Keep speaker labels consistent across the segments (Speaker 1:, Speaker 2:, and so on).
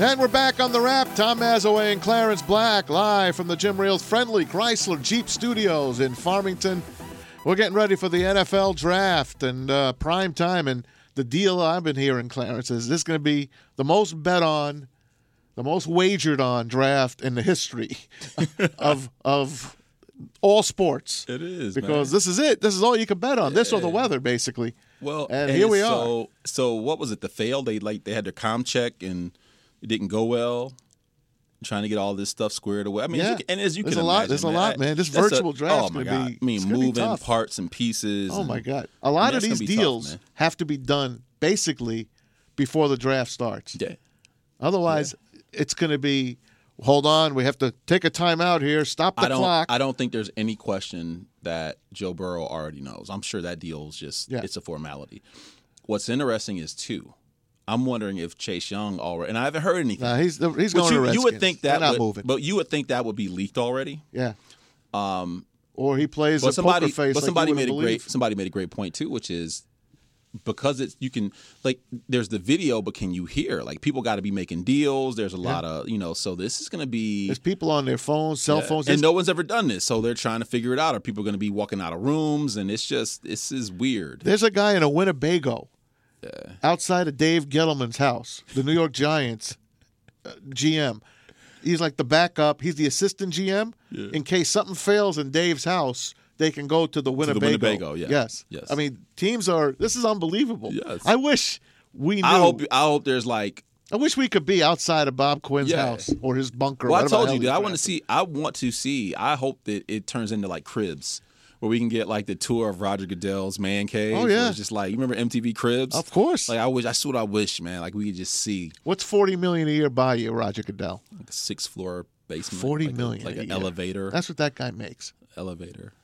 Speaker 1: And we're back on the rap. Tom Mazawey and Clarence Black live from the Jim Riehl's Friendly Chrysler Jeep Studios in Farmington. We're getting ready for the NFL draft and uh, prime time. And the deal I've been hearing, Clarence, is this going to be the most bet on, the most wagered on draft in the history of of all sports.
Speaker 2: It is
Speaker 1: because
Speaker 2: man.
Speaker 1: this is it. This is all you can bet on. This or the weather, basically.
Speaker 2: Well,
Speaker 1: and, here we
Speaker 2: so,
Speaker 1: are.
Speaker 2: So what was it? The fail? They like they had their com check and it didn't go well. Trying to get all this stuff squared away. I mean,
Speaker 1: Yeah.
Speaker 2: as and as you
Speaker 1: There's
Speaker 2: can
Speaker 1: a lot-
Speaker 2: imagine,
Speaker 1: there's a lot, man. This virtual
Speaker 2: a,
Speaker 1: draft's
Speaker 2: oh my God.
Speaker 1: be-
Speaker 2: I mean, moving parts and pieces.
Speaker 1: Oh
Speaker 2: and-
Speaker 1: my God! A lot
Speaker 2: mean,
Speaker 1: of these
Speaker 2: gonna tough,
Speaker 1: deals have to be done basically before the draft starts.
Speaker 2: Yeah.
Speaker 1: Otherwise, it's going to be. Hold on, we have to take a timeout here. Stop the
Speaker 2: I
Speaker 1: clock.
Speaker 2: I don't think there's any question that Joe Burrow already knows. I'm sure that deal's just
Speaker 1: Yeah.
Speaker 2: it's a formality. What's interesting is two. I'm wondering if Chase Young already, and I haven't heard anything.
Speaker 1: Nah, he's he's going
Speaker 2: you,
Speaker 1: to
Speaker 2: you would
Speaker 1: Redskins.
Speaker 2: think
Speaker 1: They're
Speaker 2: that
Speaker 1: not
Speaker 2: would,
Speaker 1: moving.
Speaker 2: but you would think that would be leaked already.
Speaker 1: yeah. Um, or he plays
Speaker 2: But
Speaker 1: a
Speaker 2: somebody,
Speaker 1: poker face.
Speaker 2: but
Speaker 1: like
Speaker 2: somebody made a great somebody made a great point too, which is because it's you can like there's the video, but can you hear? Like people got to be making deals. There's a lot of you know, so this is going to be
Speaker 1: There's people on their phones, cell
Speaker 2: Yeah.
Speaker 1: phones.
Speaker 2: and no one's ever done this, so they're trying to figure it out. Are people going to be walking out of rooms? And it's just this is weird.
Speaker 1: There's a guy in a Winnebago outside of Dave Gettleman's house, the New York Giants uh, GM. He's like the backup. He's the assistant GM. In case something fails in Dave's house, they can go to the Winnebago.
Speaker 2: Winnebago, yeah.
Speaker 1: Yes.
Speaker 2: Yes.
Speaker 1: I mean, teams are. This is unbelievable.
Speaker 2: Yes.
Speaker 1: I wish we knew.
Speaker 2: I hope I hope there's like
Speaker 1: I wish we could be outside of Bob Quinn's
Speaker 2: Yeah.
Speaker 1: house or his bunker.
Speaker 2: well, I told you dude. I want to see. I want to see. I hope that it turns into like Cribs. Where we can get like the tour of Roger Goodell's man cave.
Speaker 1: Oh, yeah.
Speaker 2: it's just like you remember MTV Cribs.
Speaker 1: Of course.
Speaker 2: Like I wish. That's what I wish, man. Like we could just see
Speaker 1: What's forty million a year buy you, Roger Goodell?
Speaker 2: like a six floor basement.
Speaker 1: Forty
Speaker 2: like a- like an
Speaker 1: year.
Speaker 2: elevator.
Speaker 1: That's what that guy makes.
Speaker 2: elevator.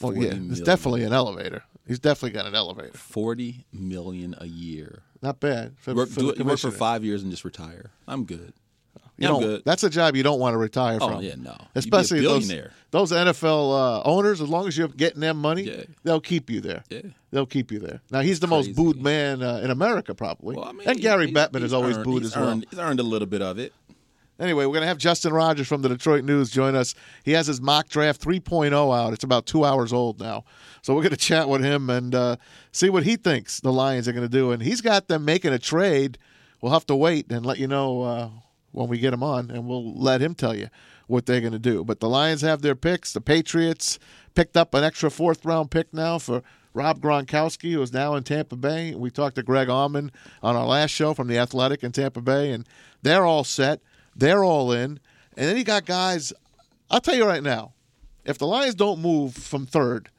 Speaker 1: Well,
Speaker 2: 40
Speaker 1: yeah, it's definitely an elevator. He's definitely got an elevator.
Speaker 2: Forty million a year.
Speaker 1: Not bad. For,
Speaker 2: Work,
Speaker 1: for
Speaker 2: do it, work for five years and just retire. I'm good.
Speaker 1: You
Speaker 2: I'm good.
Speaker 1: That's a job you don't want to retire
Speaker 2: Oh,
Speaker 1: from.
Speaker 2: yeah, no. You'd be a
Speaker 1: Especially those, those NFL uh, owners, as long as you're getting them money,
Speaker 2: Yeah.
Speaker 1: they'll keep you there.
Speaker 2: Yeah.
Speaker 1: They'll keep you there. Now, he's the most booed man uh, in America, probably.
Speaker 2: Well, I mean,
Speaker 1: and Gary
Speaker 2: he-
Speaker 1: Bettman is always
Speaker 2: earned-
Speaker 1: booed as well.
Speaker 2: earned- He's earned a little bit of it.
Speaker 1: Anyway, we're going to have Justin Rogers from the Detroit News join us. He has his mock draft 3.0 out. It's about two hours old now. So we're going to chat with him and uh, see what he thinks the Lions are going to do. And he's got them making a trade. We'll have to wait and let you know uh, when we get him on, and we'll let him tell you what they're going to do. But the Lions have their picks. The Patriots picked up an extra fourth round pick now for Rob Gronkowski, who is now in Tampa Bay. We talked to Greg Auman on our last show from the Athletic in Tampa Bay, and they're all set. They're all in. And then you got guys. I'll tell you right now, if the Lions don't move from third,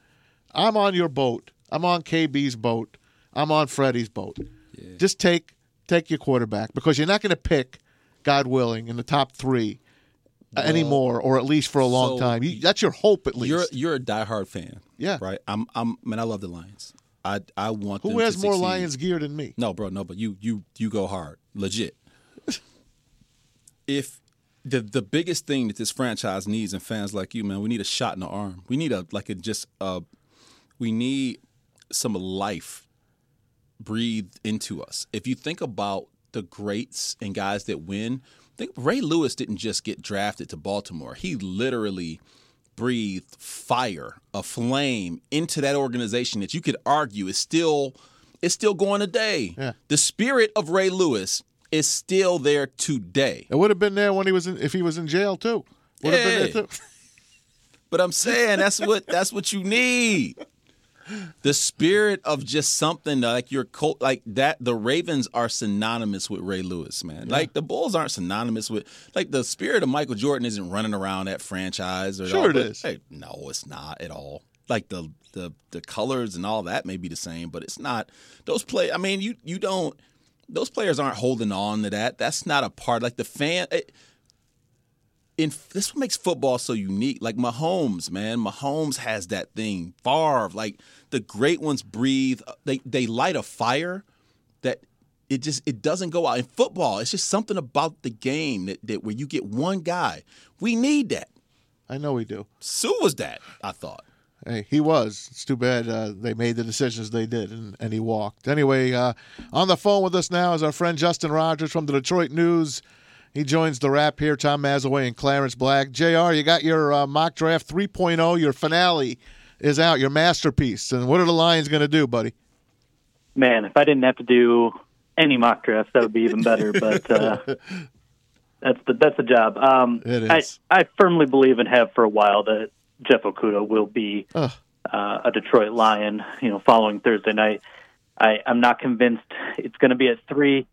Speaker 1: I'm on your boat. I'm on KB's boat. I'm on Freddie's boat. Just take take your quarterback because you're not going to pick, God willing, in the top three uh, anymore, or at least for a long
Speaker 2: so
Speaker 1: time. You, that's your hope, at least.
Speaker 2: You're you're a diehard fan.
Speaker 1: Yeah.
Speaker 2: Right. I'm I'm man. I love the Lions. I I want
Speaker 1: Who has more. Lions gear than me?
Speaker 2: No, bro. No, but you you you go hard, legit. if the the biggest thing that this franchise needs and fans like you, man, we need a shot in the arm. We need a like a just a we need some life breathed into us. If you think about the greats and guys that win, I think Ray Lewis didn't just get drafted to Baltimore. He literally breathed fire, a flame into that organization that you could argue is still is still going today.
Speaker 1: Yeah.
Speaker 2: The spirit of Ray Lewis is still there today.
Speaker 1: It would have been there when he was in, if he was in jail too. Would have been
Speaker 2: Yeah.
Speaker 1: there too.
Speaker 2: But I'm saying that's what that's what you need. The spirit of just something like your cult, like that. The Ravens are synonymous with Ray Lewis, man. Like the Bulls aren't synonymous with like the spirit of Michael Jordan isn't running around that franchise. Or
Speaker 1: Sure
Speaker 2: all,
Speaker 1: it
Speaker 2: but,
Speaker 1: is.
Speaker 2: Hey, no, it's not at all. Like the the the colors and all that may be the same, but it's not. Those play. I mean, you you don't. Those players aren't holding on to that. That's not a part. Like the fan. It, in this what makes football so unique. Like Mahomes, man, Mahomes has that thing. Favre, like the great ones breathe. They they light a fire that it just it doesn't go out. In football, it's just something about the game that, that where you get one guy. We need that.
Speaker 1: I know we do.
Speaker 2: Sue was that. I thought.
Speaker 1: hey, he was. It's too bad uh, they made the decisions they did, and, and he walked. Anyway, uh, on the phone with us now is our friend Justin Rogers from the Detroit News. He joins the rap here, Tom Mazawey and Clarence Black. JR, you got your uh, mock draft 3.0. Your finale is out, your masterpiece. And what are the Lions going to do, buddy?
Speaker 3: Man, if I didn't have to do any mock drafts, that would be even better. But uh, that's the that's the job. Um,
Speaker 1: it is.
Speaker 3: I, I firmly believe and have for a while that Jeff Okudah will be uh, a Detroit Lion. You know, following Thursday night, I, I'm not convinced it's going to be at three.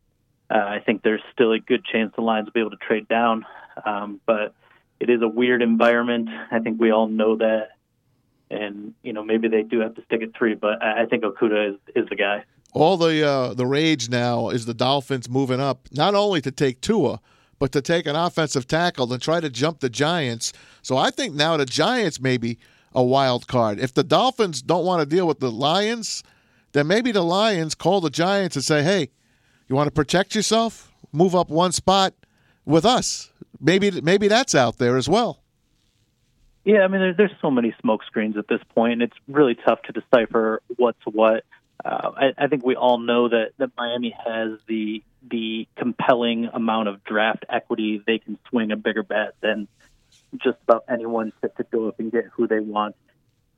Speaker 3: Uh, I think there's still a good chance the Lions will be able to trade down, um, but it is a weird environment. I think we all know that, and you know maybe they do have to stick at three, but I, I think Okudah is is the guy.
Speaker 1: All the uh, the rage now is the Dolphins moving up, not only to take Tua, but to take an offensive tackle and try to jump the Giants. So I think now the Giants may be a wild card. If the Dolphins don't want to deal with the Lions, then maybe the Lions call the Giants and say, "Hey, you want to protect yourself? Move up one spot with us. Maybe maybe that's out there as well."
Speaker 3: Yeah, I mean, there's, there's so many smoke screens at this point, and it's really tough to decipher what's what. Uh, I, I think we all know that, that Miami has the the compelling amount of draft equity. They can swing a bigger bet than just about anyone to, to go up and get who they want.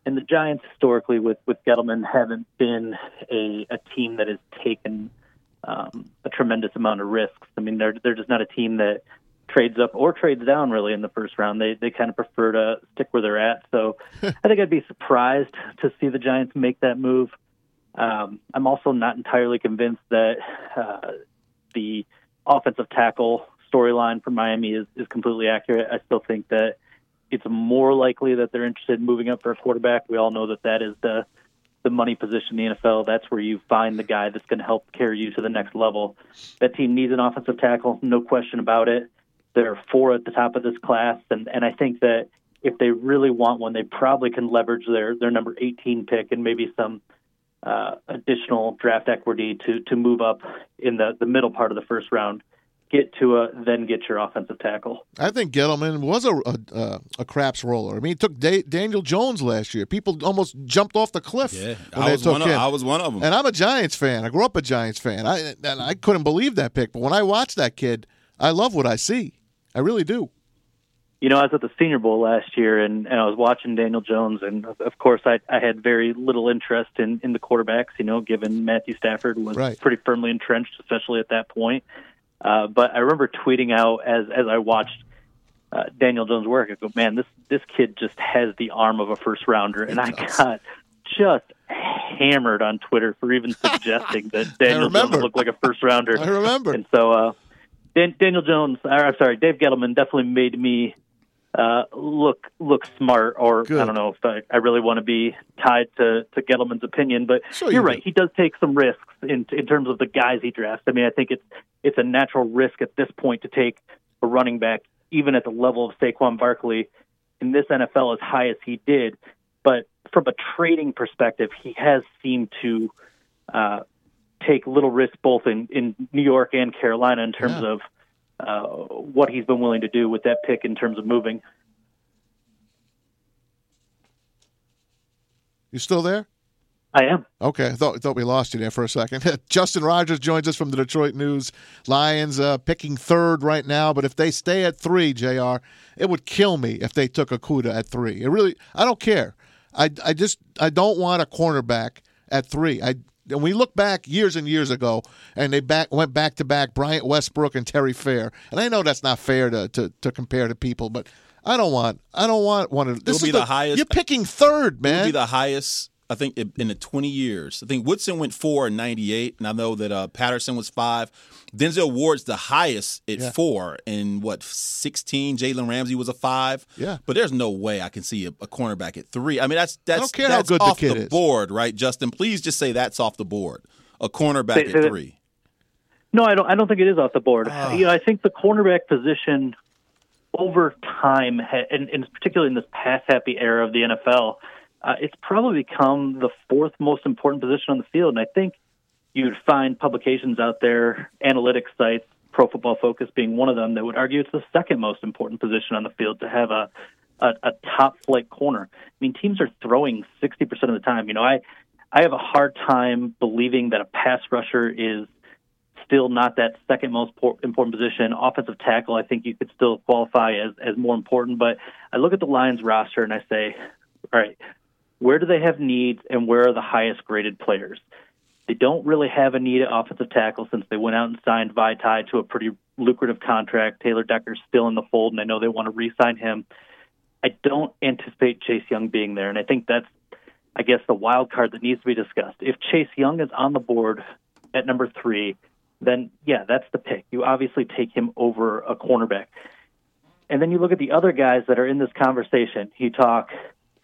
Speaker 3: And the Giants historically, with with Gettleman, haven't been a, a team that has taken um, a tremendous amount of risks. I mean, they're they're just not a team that trades up or trades down really in the first round. They they kind of prefer to stick where they're at. So I think I'd be surprised to see the Giants make that move. Um, I'm also not entirely convinced that uh, the offensive tackle storyline for Miami is, is completely accurate. I still think that it's more likely that they're interested in moving up for a quarterback. We all know that that is the the money position in the NFL. That's where you find the guy that's going to help carry you to the next level. That team needs an offensive tackle, no question about it. There are four at the top of this class, and and I think that if they really want one, they probably can leverage their their number 18 pick and maybe some uh, additional draft equity to to move up in the the middle part of the first round get to a then get your offensive tackle.
Speaker 1: I think Gettleman was a a, a craps roller. I mean, he took da- Daniel Jones last year. People almost jumped off the cliff.
Speaker 2: Yeah, I was, one of, I was one of them.
Speaker 1: And I'm a Giants fan. I grew up a Giants fan. I and I couldn't believe that pick. But when I watch that kid, I love what I see. I really do.
Speaker 3: You know, I was at the Senior Bowl last year, and, and I was watching Daniel Jones, and of course, I, I had very little interest in, in the quarterbacks. You know, given Matthew Stafford was
Speaker 1: right.
Speaker 3: pretty firmly entrenched, especially at that point. Uh, but I remember tweeting out as as I watched uh, Daniel Jones work. I go, man, this this kid just has the arm of a first rounder, and I got just hammered on Twitter for even suggesting that Daniel Jones looked like a first rounder.
Speaker 1: I remember,
Speaker 3: and so uh, Dan- Daniel Jones, or, I'm sorry, Dave Gettleman definitely made me uh, look look smart, or
Speaker 1: Good.
Speaker 3: I don't know if I, I really want to be tied to, to Gettleman's opinion, but
Speaker 1: Sure
Speaker 3: you're
Speaker 1: you
Speaker 3: right.
Speaker 1: do.
Speaker 3: He does take some risks in in terms of the guys he drafts. I mean, I think it's it's a natural risk at this point to take a running back, even at the level of Saquon Barkley in this NFL as high as he did. But from a trading perspective, he has seemed to uh, take little risk both in, in New York and Carolina in terms
Speaker 1: Yeah.
Speaker 3: of uh, what he's been willing to do with that pick in terms of moving.
Speaker 1: you still there?
Speaker 3: I am.
Speaker 1: Okay, I thought thought we lost you there for a second. Justin Rogers joins us from the Detroit News. Lions uh, picking third right now, but if they stay at three, Jr., it would kill me if they took Okudah at three. It really, I don't care. I, I just I don't want a cornerback at three. I and we look back years and years ago, and they back went back to back Bryant Westbrook and Terry Fair. And I know that's not fair to, to, to compare to people, but I don't want I don't want one of this is
Speaker 2: be the highest-
Speaker 1: You're picking third, man.
Speaker 2: would be the highest, I think, in in the 20 years. I think Woodson went four in 98, and I know that uh, Patterson was five. Denzel Ward's the highest at
Speaker 1: Yeah.
Speaker 2: four. In what, 16? Jalen Ramsey was a five.
Speaker 1: Yeah.
Speaker 2: But there's no way I can see a, a cornerback at three. I mean, that's that's,
Speaker 1: don't care how
Speaker 2: that's
Speaker 1: good the
Speaker 2: off
Speaker 1: kid
Speaker 2: the
Speaker 1: is.
Speaker 2: board, right, Justin? Please just say that's off the board. A cornerback
Speaker 3: Say-
Speaker 2: at
Speaker 3: say
Speaker 2: three.
Speaker 3: No, I don't. I don't think it is off the board.
Speaker 1: Ah.
Speaker 3: You know, I think the cornerback position over time, and, and particularly in this pass happy era of the NFL, uh, it's probably become the fourth most important position on the field. And I think you'd find publications out there, analytics sites, Pro Football Focus being one of them, that would argue it's the second most important position on the field to have a a, a top flight corner. I mean, teams are throwing 60% of the time. You know, I, I have a hard time believing that a pass rusher is still not that second most important position. Offensive tackle, I think you could still qualify as, as more important. But I look at the Lions roster and I say, all right, where do they have needs and where are the highest graded players? They don't really have a need at offensive tackle since they went out and signed Vaitai to a pretty lucrative contract. Taylor Decker's still in the fold, and I know they want to re-sign him. I don't anticipate Chase Young being there, and I think that's, I guess, the wild card that needs to be discussed. If Chase Young is on the board at number three, then yeah, that's the pick. You obviously take him over a cornerback. And then you look at the other guys that are in this conversation. You talk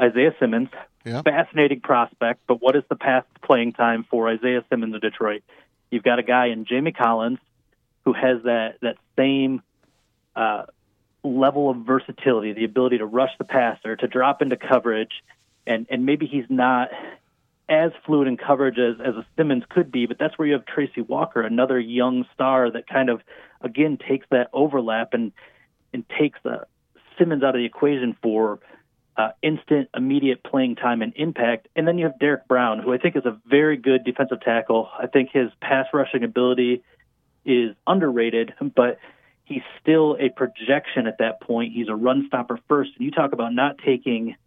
Speaker 3: Isaiah Simmons,
Speaker 1: Yep.
Speaker 3: fascinating prospect, but what is the path to playing time for Isaiah Simmons of Detroit? You've got a guy in Jamie Collins who has that that same uh, level of versatility, the ability to rush the passer, to drop into coverage, and and maybe he's not as fluid in coverage as, as a Simmons could be, but that's where you have Tracy Walker, another young star that kind of again takes that overlap and and takes the Simmons out of the equation for uh, instant, immediate playing time and impact. And then you have Derrick Brown, who I think is a very good defensive tackle. I think his pass rushing ability is underrated, but he's still a projection at that point. He's a run stopper first. And you talk about not taking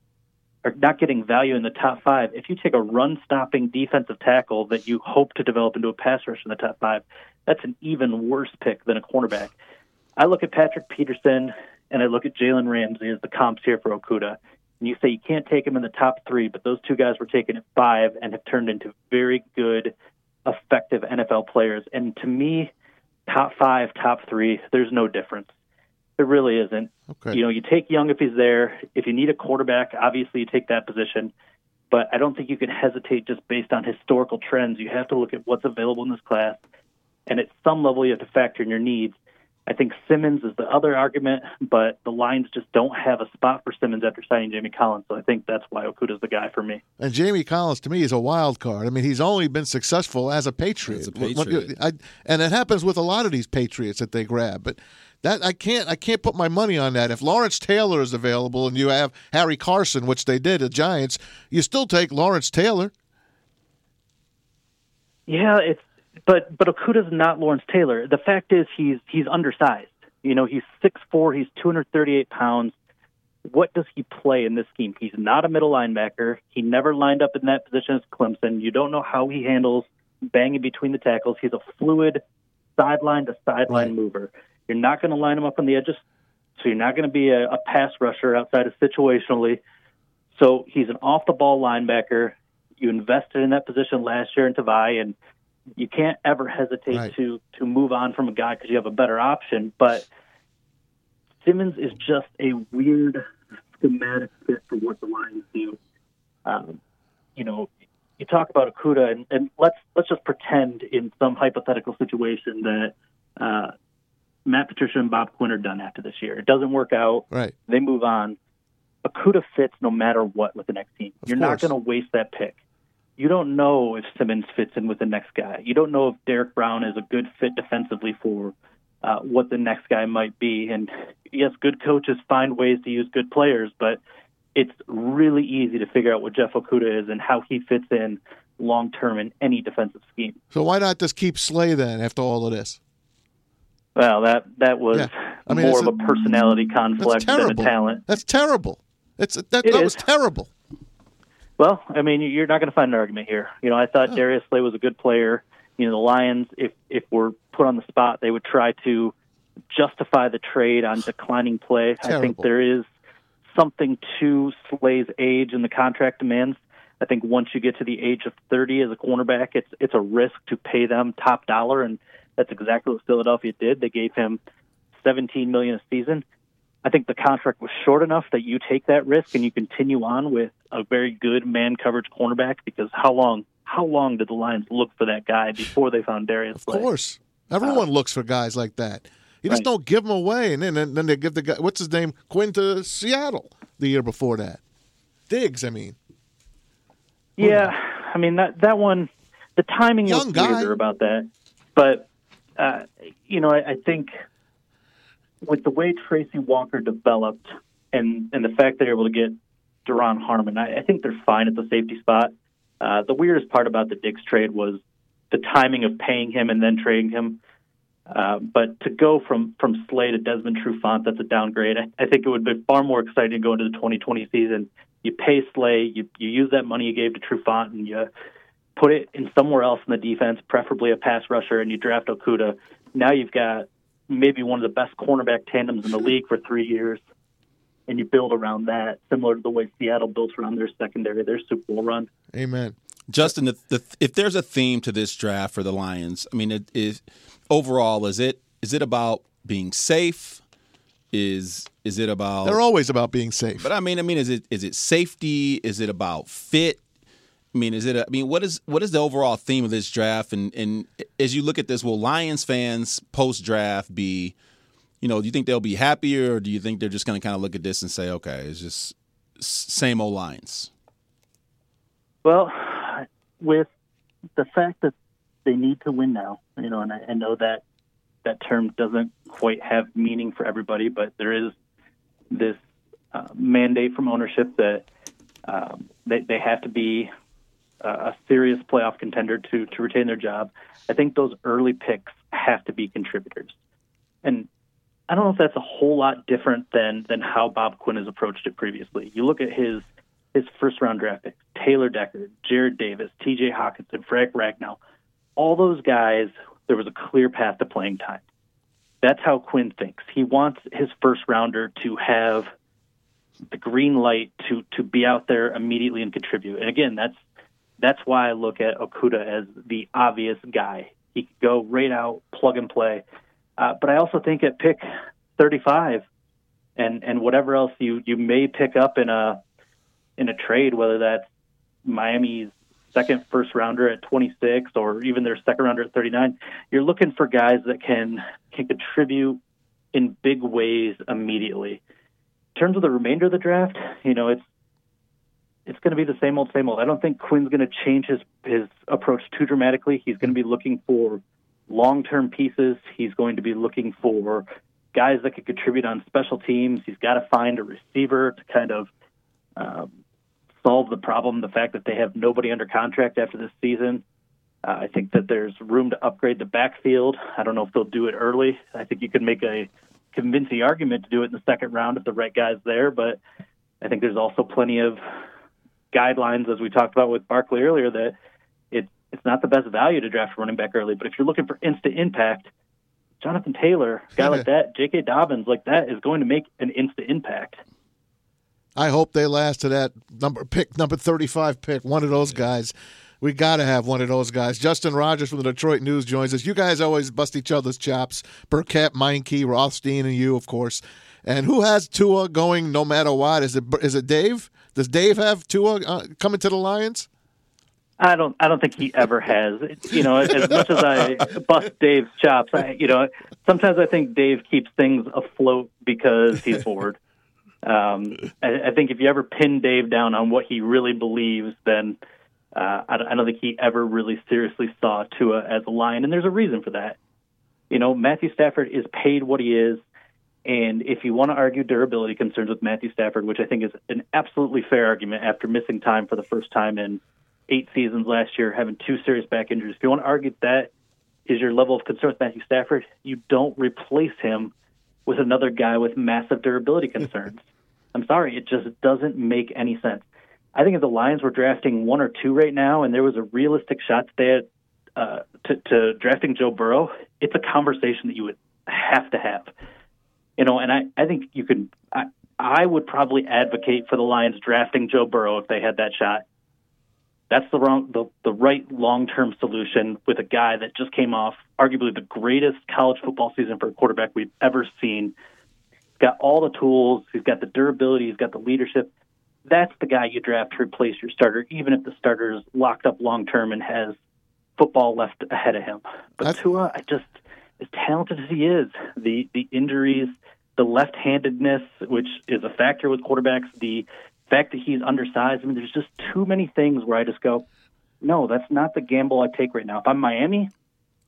Speaker 3: or not getting value in the top five. If you take a run stopping defensive tackle that you hope to develop into a pass rush in the top five, that's an even worse pick than a cornerback. I look at Patrick Peterson and I look at Jalen Ramsey as the comps here for Okudah and you say you can't take them in the top three, but those two guys were taken at five and have turned into very good, effective NFL players. And to me, top five, top three, there's no difference. There really isn't.
Speaker 1: Okay.
Speaker 3: You know, you take Young if he's there. If you need a quarterback, obviously you take that position. But I don't think you can hesitate just based on historical trends. You have to look at what's available in this class. And at some level, you have to factor in your needs. I think Simmons is the other argument, but the Lions just don't have a spot for Simmons after signing Jamie Collins. So I think that's why Okudah's the guy for me.
Speaker 1: And Jamie Collins, to me, is a wild card. I mean, he's only been successful as a Patriot.
Speaker 2: As a Patriot.
Speaker 1: I, and it happens with a lot of these Patriots that they grab. But that I can't I can't put my money on that. If Lawrence Taylor is available and you have Harry Carson, which they did at Giants, you still take Lawrence Taylor.
Speaker 3: Yeah, it's but but Okudah's not Lawrence Taylor. The fact is he's he's undersized. You know, he's six four, he's two hundred thirty eight pounds. What does he play in this scheme? He's not a middle linebacker. He never lined up in that position as Clemson. You don't know how he handles banging between the tackles. He's a fluid sideline to sideline
Speaker 1: Right.
Speaker 3: mover. You're not going to line him up on the edges, so you're not going to be a, a pass rusher outside of situationally. So he's an off the ball linebacker. You invested in that position last year in Tavai, and you can't ever hesitate
Speaker 1: Right.
Speaker 3: to to move on from a guy because you have a better option. But Simmons is just a weird schematic fit for what the Lions do. Um, you know, you talk about Okudah, and, and let's let's just pretend in some hypothetical situation that uh, Matt Patricia and Bob Quinn are done after this year. It doesn't work out.
Speaker 1: Right.
Speaker 3: They move on. Okudah fits no matter what with the next team.
Speaker 1: Of
Speaker 3: You're not going to waste that pick. You don't know if Simmons fits in with the next guy. You don't know if Derrick Brown is a good fit defensively for uh, what the next guy might be. And yes, good coaches find ways to use good players, but it's really easy to figure out what Jeff Okudah is and how he fits in long term in any defensive scheme.
Speaker 1: So why not just keep Slay then after all of this?
Speaker 3: Well, that that was
Speaker 1: Yeah. I mean,
Speaker 3: more of a personality conflict than a talent.
Speaker 1: That's terrible. It's that,
Speaker 3: It
Speaker 1: that was terrible.
Speaker 3: Well, I mean, you're not going to find an argument here. You know, I thought oh. Darius Slay was a good player. You know, the Lions, if if we're put on the spot, they would try to justify the trade on declining play. I think there is something to Slay's age and the contract demands. I think once you get to the age of 30 as a cornerback, it's it's a risk to pay them top dollar, and that's exactly what Philadelphia did. They gave him 17 million a season. I think the contract was short enough that you take that risk and you continue on with a very good man coverage cornerback because how long how long did the Lions look for that guy before they found Darius
Speaker 1: Of
Speaker 3: Slay?
Speaker 1: course. Everyone looks for guys like that. You just
Speaker 3: Right.
Speaker 1: don't give them away, and then and then they give the guy what's his name Quinn to Seattle the year before that. Diggs, I mean,
Speaker 3: Yeah, I mean that that one, the timing
Speaker 1: Young
Speaker 3: was
Speaker 1: guy.
Speaker 3: weirder about that, but uh, you know I, I think with the way Tracy Walker developed, and and the fact they're able to get Duron Harmon, I, I think they're fine at the safety spot. Uh, the weirdest part about the Diggs trade was the timing of paying him and then trading him. Uh, but to go from from Slay to Desmond Trufant, that's a downgrade. I, I think it would be far more exciting to go into the 2020 season. You pay Slay, you you use that money you gave to Trufant, and you put it in somewhere else in the defense, preferably a pass rusher, and you draft Okudah. Now you've got maybe one of the best cornerback tandems in the league for three years, and you build around that, similar to the way Seattle built around their secondary, their Super Bowl run.
Speaker 1: Amen.
Speaker 2: Justin, the, the, if there's a theme to this draft for the Lions, I mean, it is overall is it is it about being safe? Is is it about?
Speaker 1: They're always about being safe.
Speaker 2: But I mean, I mean, is it is it safety? Is it about fit? I mean, is it? A, I mean, what is what is the overall theme of this draft? And and as you look at this, will Lions fans post draft be, you know, do you think they'll be happier, or do you think they're just going to kind of look at this and say, okay, it's just same old Lions?
Speaker 3: Well, with the fact that they need to win now, you know, and I, I know that that term doesn't quite have meaning for everybody, but there is this uh, mandate from ownership that um, they, they have to be a serious playoff contender to to retain their job. I think those early picks have to be contributors, and I don't know if that's a whole lot different than than how Bob Quinn has approached it previously. You look at his his first round draft picks: Taylor Decker, Jarrad Davis, T.J. Hockenson, Frank Ragnow. All those guys, there was a clear path to playing time. That's how Quinn thinks. He wants his first rounder to have the green light to to be out there immediately and contribute. And again, that's that's why I look at Okudah as the obvious guy. He could go right out, plug and play. Uh, but I also think at pick 35, and and whatever else you you may pick up in a in a trade, whether that's Miami's second first rounder at 26 or even their second rounder at 39, you're looking for guys that can can contribute in big ways immediately. In terms of the remainder of the draft, you know, it's it's going to be the same old, same old. I don't think Quinn's going to change his his approach too dramatically. He's going to be looking for long term pieces. He's going to be looking for guys that could contribute on special teams. He's got to find a receiver to kind of um, solve the problem. The fact that they have nobody under contract after this season. Uh, I think that there's room to upgrade the backfield. I don't know if they'll do it early. I think you could make a convincing argument to do it in the second round if the right guy's there, but I think there's also plenty of guidelines, as we talked about with Barkley earlier, that it, it's not the best value to draft running back early. But if you're looking for instant impact, Jonathan Taylor, guy like that, J.K. Dobbins, like that, is going to make an instant impact.
Speaker 1: I hope they last to that number pick, number 35 pick, one of those guys. We got to have one of those guys. Justin Rogers from the Detroit News joins us. You guys always bust each other's chops. Birkett, Meinke, Rothstein, and you, of course. And who has Tua going no matter what? Is it is it Dave? Does Dave have Tua uh, coming to the Lions?
Speaker 3: I don't. I don't think he ever has. You know, as much as I bust Dave's chops, I, you know, sometimes I think Dave keeps things afloat because he's bored. Um, I, I think if you ever pin Dave down on what he really believes, then uh, I, I don't think he ever really seriously saw Tua as a Lion, and there's a reason for that. You know, Matthew Stafford is paid what he is. And if you want to argue durability concerns with Matthew Stafford, which I think is an absolutely fair argument after missing time for the first time in eight seasons last year, having two serious back injuries, if you want to argue that is your level of concern with Matthew Stafford, you don't replace him with another guy with massive durability concerns. I'm sorry, it just doesn't make any sense. I think if the Lions were drafting one or two right now, and there was a realistic shot that uh, to, to drafting Joe Burrow, it's a conversation that you would have to have you know, and I, I think you could, I, I would probably advocate for the Lions drafting Joe Burrow if they had that shot. That's the wrong, the, the right long term solution with a guy that just came off arguably the greatest college football season for a quarterback we've ever seen. He's got all the tools, he's got the durability, he's got the leadership. That's the guy you draft to replace your starter, even if the starter is locked up long term and has football left ahead of him. But That's... Tua, I just as talented as he is, the the injuries, the left-handedness, which is a factor with quarterbacks, the fact that he's undersized. I mean, there's just too many things where I just go, no, that's not the gamble I take right now. If I'm Miami,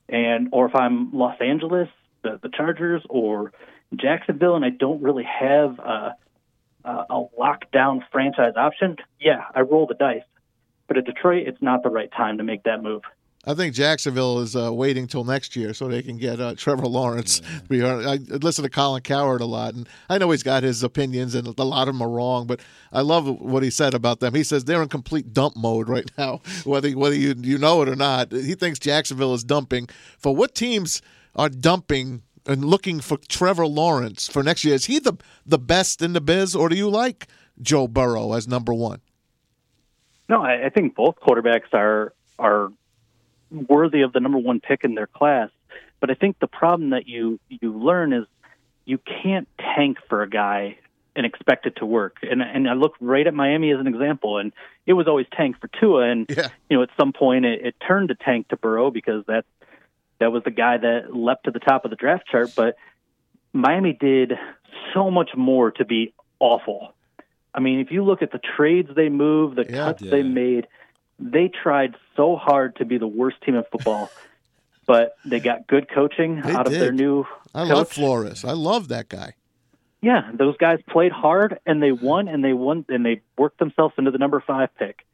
Speaker 3: and or if I'm Los Angeles, the, the Chargers, or Jacksonville, and I don't really have a, uh, a lockdown franchise option, yeah, I roll the dice. But at Detroit, it's not the right time to make that move.
Speaker 1: I think Jacksonville is uh, waiting till next year so they can get uh, Trevor Lawrence. We I listen to Colin Cowherd a lot, and I know he's got his opinions, and a lot of them are wrong. But I love what he said about them. He says they're in complete dump mode right now, whether whether you you know it or not. He thinks Jacksonville is dumping. For what teams are dumping and looking for Trevor Lawrence for next year? Is he the the best in the biz, or do you like Joe Burrow as number one?
Speaker 3: No, I, I think both quarterbacks are are worthy of the number one pick in their class. But I think the problem that you you learn is you can't tank for a guy and expect it to work. And and I look right at Miami as an example, and it was always tank for Tua, and
Speaker 1: Yeah.
Speaker 3: you know at some point it, it turned to tank to Burrow because that that was the guy that leapt to the top of the draft chart. But Miami did so much more to be awful. I mean, if you look at the trades they moved, the
Speaker 1: Yeah.
Speaker 3: cuts they made, they tried so hard to be the worst team in football. but they got good coaching
Speaker 1: They
Speaker 3: out of their new
Speaker 1: I
Speaker 3: coach.
Speaker 1: love Flores. I love that guy.
Speaker 3: Yeah, those guys played hard and they won and they won and they worked themselves into the number five pick.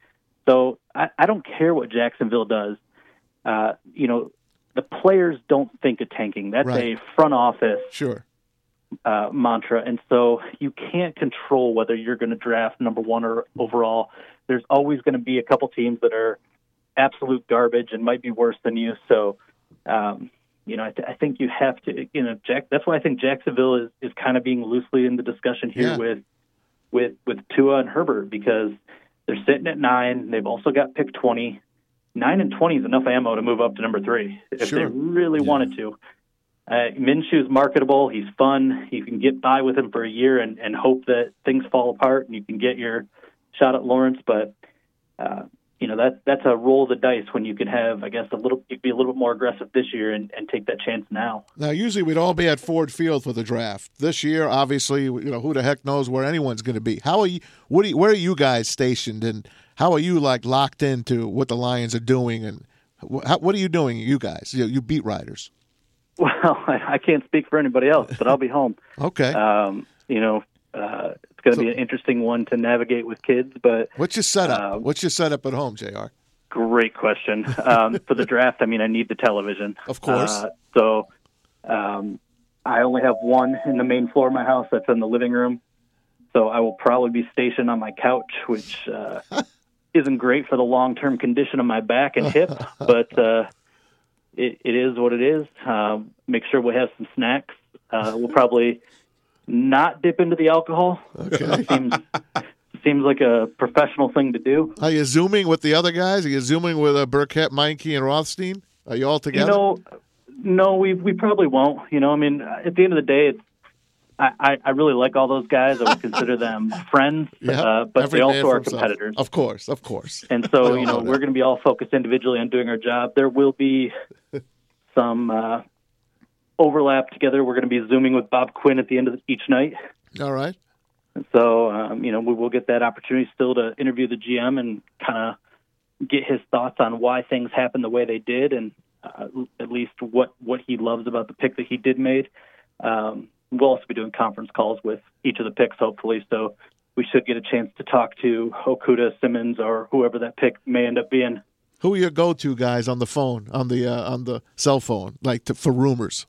Speaker 3: So I, I don't care what Jacksonville does. Uh, you know, the players don't think of tanking. That's
Speaker 1: Right.
Speaker 3: a front office
Speaker 1: Sure.
Speaker 3: Uh, mantra, and so you can't control whether you're going to draft number one or overall. There's always going to be a couple teams that are absolute garbage and might be worse than you. So, um, you know, I, th- I think you have to, you know, Jack. That's why I think Jacksonville is, is kind of being loosely in the discussion here
Speaker 1: Yeah.
Speaker 3: with with with Tua and Herbert because they're sitting at nine. They've also got pick twenty. Nine and twenty is enough ammo to move up to number three if they really
Speaker 2: Yeah.
Speaker 3: wanted to. Uh, Minshew's marketable. He's fun. You can get by with him for a year and, and hope that things fall apart and you can get your shot at Lawrence. But uh, you know that that's a roll of the dice when you could have, I guess, a little. You could be a little bit more aggressive this year and, and take that chance now.
Speaker 1: Now, usually we'd all be at Ford Field for the draft. This year, obviously, you know who the heck knows where anyone's going to be. How are you? What? Are you, where are you guys stationed, and how are you like locked into what the Lions are doing, and how, what are you doing, you guys? You, you beat writers.
Speaker 3: Well, I, can't speak for anybody else, but I'll be home.
Speaker 1: Okay.
Speaker 3: Um, you know, uh, it's going to
Speaker 1: So-
Speaker 3: be an interesting one to navigate with kids, but
Speaker 1: What's your setup?
Speaker 3: uh,
Speaker 1: What's your setup at home, Jr.
Speaker 3: Great question. Um, for the draft, I mean, I need the television.
Speaker 1: Of course.
Speaker 3: Uh, so um, I only have one in the main floor of my house. That's in the living room. So I will probably be stationed on my couch, which uh, isn't great for the long term condition of my back and hip, but uh, it, it is what it is. Um, make sure we have some snacks. Uh, we'll probably not dip into the alcohol.
Speaker 1: Okay.
Speaker 3: Seems seems like a professional thing to do.
Speaker 1: Are you zooming with the other guys? Are you zooming with uh, Birkett, Meinke, and Rothstein? Are you all together?
Speaker 3: You know, no, we we probably won't. You know, I mean, at the end of the day, it's, I, I really like all those guys. I would consider them friends, uh, but
Speaker 1: Every
Speaker 3: they also are competitors.
Speaker 1: Of course, of course.
Speaker 3: And so, you know,
Speaker 1: know
Speaker 3: we're going to be all focused individually on doing our job. There will be some uh, overlap together. We're going to be zooming with Bob Quinn at the end of each night.
Speaker 1: All right.
Speaker 3: So, um, you know, we will get that opportunity still to interview the GM and kind of get his thoughts on why things happened the way they did, and uh, at least what what he loves about the pick that he did made. Um, we'll also be doing conference calls with each of the picks, hopefully. So we should get a chance to talk to Okudah, Simmons, or whoever that pick may end up being.
Speaker 1: Who are your go-to guys on the phone, on the uh, on the cell phone, like to, for rumors?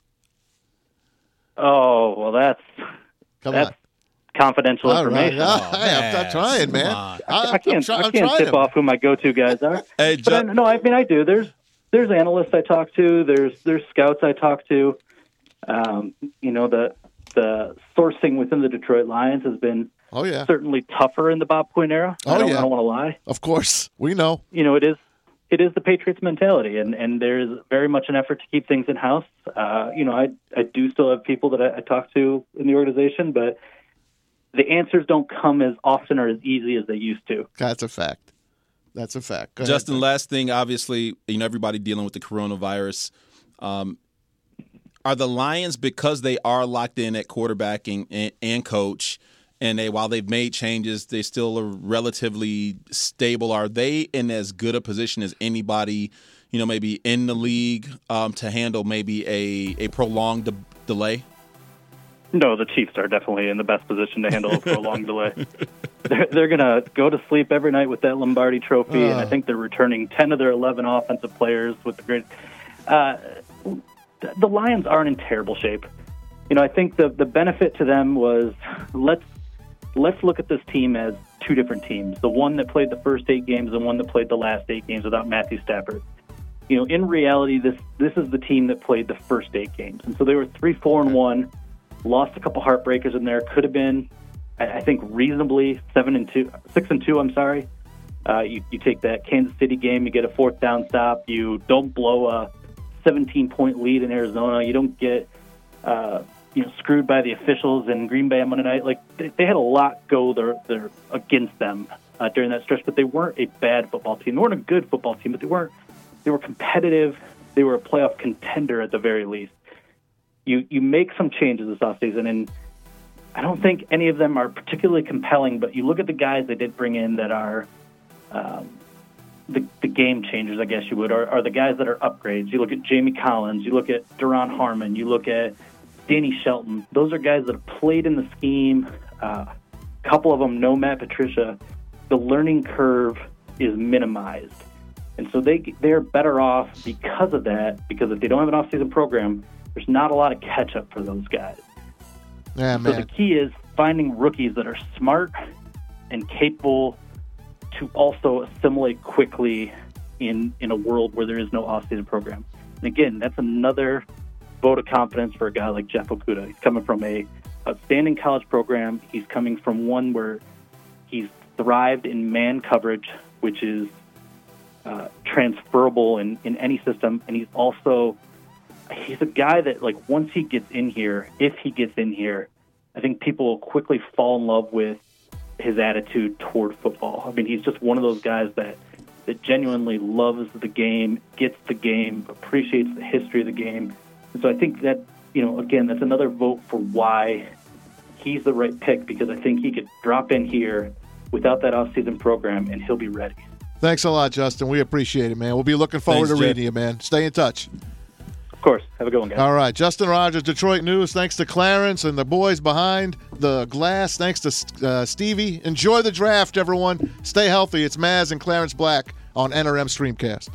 Speaker 3: Oh well, that's
Speaker 1: Come
Speaker 3: that's
Speaker 1: on.
Speaker 3: confidential
Speaker 1: All right.
Speaker 3: information.
Speaker 1: Ah, hey, I'm, I'm trying, man. I,
Speaker 3: I can't.
Speaker 1: I'm, try-
Speaker 3: I
Speaker 1: I'm
Speaker 3: can't
Speaker 1: trying
Speaker 3: tip
Speaker 1: them.
Speaker 3: off who my go-to guys are.
Speaker 2: Hey,
Speaker 3: But I, no, I mean I do. There's there's analysts I talk to. There's there's scouts I talk to. Um, you know the the sourcing within the Detroit Lions has been
Speaker 1: Oh yeah,
Speaker 3: certainly tougher in the Bob Quinn era.
Speaker 1: Oh,
Speaker 3: I don't,
Speaker 1: yeah.
Speaker 3: I don't want to lie.
Speaker 1: of course. We know.
Speaker 3: You know it is it is the Patriots mentality, and and there's very much an effort to keep things in house. Uh, you know I I do still have people that I, I talk to in the organization, but the answers don't come as often or as easy as they used to.
Speaker 1: That's a fact. That's a fact. Go
Speaker 2: Justin,
Speaker 1: Ben.
Speaker 2: last thing, obviously, you know, everybody dealing with the coronavirus. Um, are the Lions because they are locked in at quarterbacking and, and coach, and they while they've made changes, they still are relatively stable. Are they in as good a position as anybody, you know, maybe in the league um, to handle maybe a a prolonged de- delay?
Speaker 3: No, the Chiefs are definitely in the best position to handle a long delay. They're, they're going to go to sleep every night with that Lombardi Trophy, and I
Speaker 1: Uh.
Speaker 3: think they're returning ten of their eleven offensive players with the great. Uh, the- Lions aren't in terrible shape. You know, I think the the benefit to them was let's let's look at this team as two different teams. The one that played the first eight games, and the one that played the last eight games without Matthew Stafford. You know, in reality, this this is the team that played the first eight games, and so they were three, four, and one. Lost a couple heartbreakers in there. Could have been, I, I think, reasonably seven and two, six and two. I'm sorry. Uh, you, you take that Kansas City game, you get a fourth down stop. You don't blow a 17 point lead in Arizona. You don't get uh, you know screwed by the officials in Green Bay on Monday night. Like they, they had a lot go their, their against them uh, during that stretch, but they weren't a bad football team. They weren't a good football team, but they weren't. They were competitive. They were a playoff contender at the very least. You you make some changes this offseason, and I don't think any of them are particularly compelling. But you look at the guys they did bring in that are um, the, the game changers, I guess you would, are, are the guys that are upgrades. You look at Jamie Collins, you look at Duron Harmon, you look at Danny Shelton. Those are guys that have played in the scheme. Uh, a couple of them know Matt Patricia. The learning curve is minimized. And so they they're better off because of that, because if they don't have an off-season program, there's not a lot of catch-up for those guys.
Speaker 1: Yeah,
Speaker 3: So the key is finding rookies that are smart and capable to also assimilate quickly in in a world where there is no off-season program. And again, that's another vote of confidence for a guy like Jeff Okudah. He's coming from a outstanding college program. He's coming from one where he's thrived in man coverage, which is uh, transferable in, in any system, and he's also he's a guy that like once he gets in here, if he gets in here, I think people will quickly fall in love with his attitude toward football. I mean, he's just one of those guys that that genuinely loves the game, gets the game, appreciates the history of the game. And so I think that you know, again, that's another vote for why he's the right pick because I think he could drop in here without that off-season program and he'll be ready.
Speaker 1: Thanks a lot, Justin. We appreciate it, man. We'll be looking forward
Speaker 2: Thanks,
Speaker 1: to
Speaker 2: Jeff.
Speaker 1: reading you, man. Stay in touch.
Speaker 3: Of course. Have a good one, guys.
Speaker 1: All right, Justin Rogers, Detroit News. Thanks to Clarence and the boys behind the glass. Thanks to uh, Stevie. Enjoy the draft, everyone. Stay healthy. It's Maz and Clarence Black on NRM Streamcast.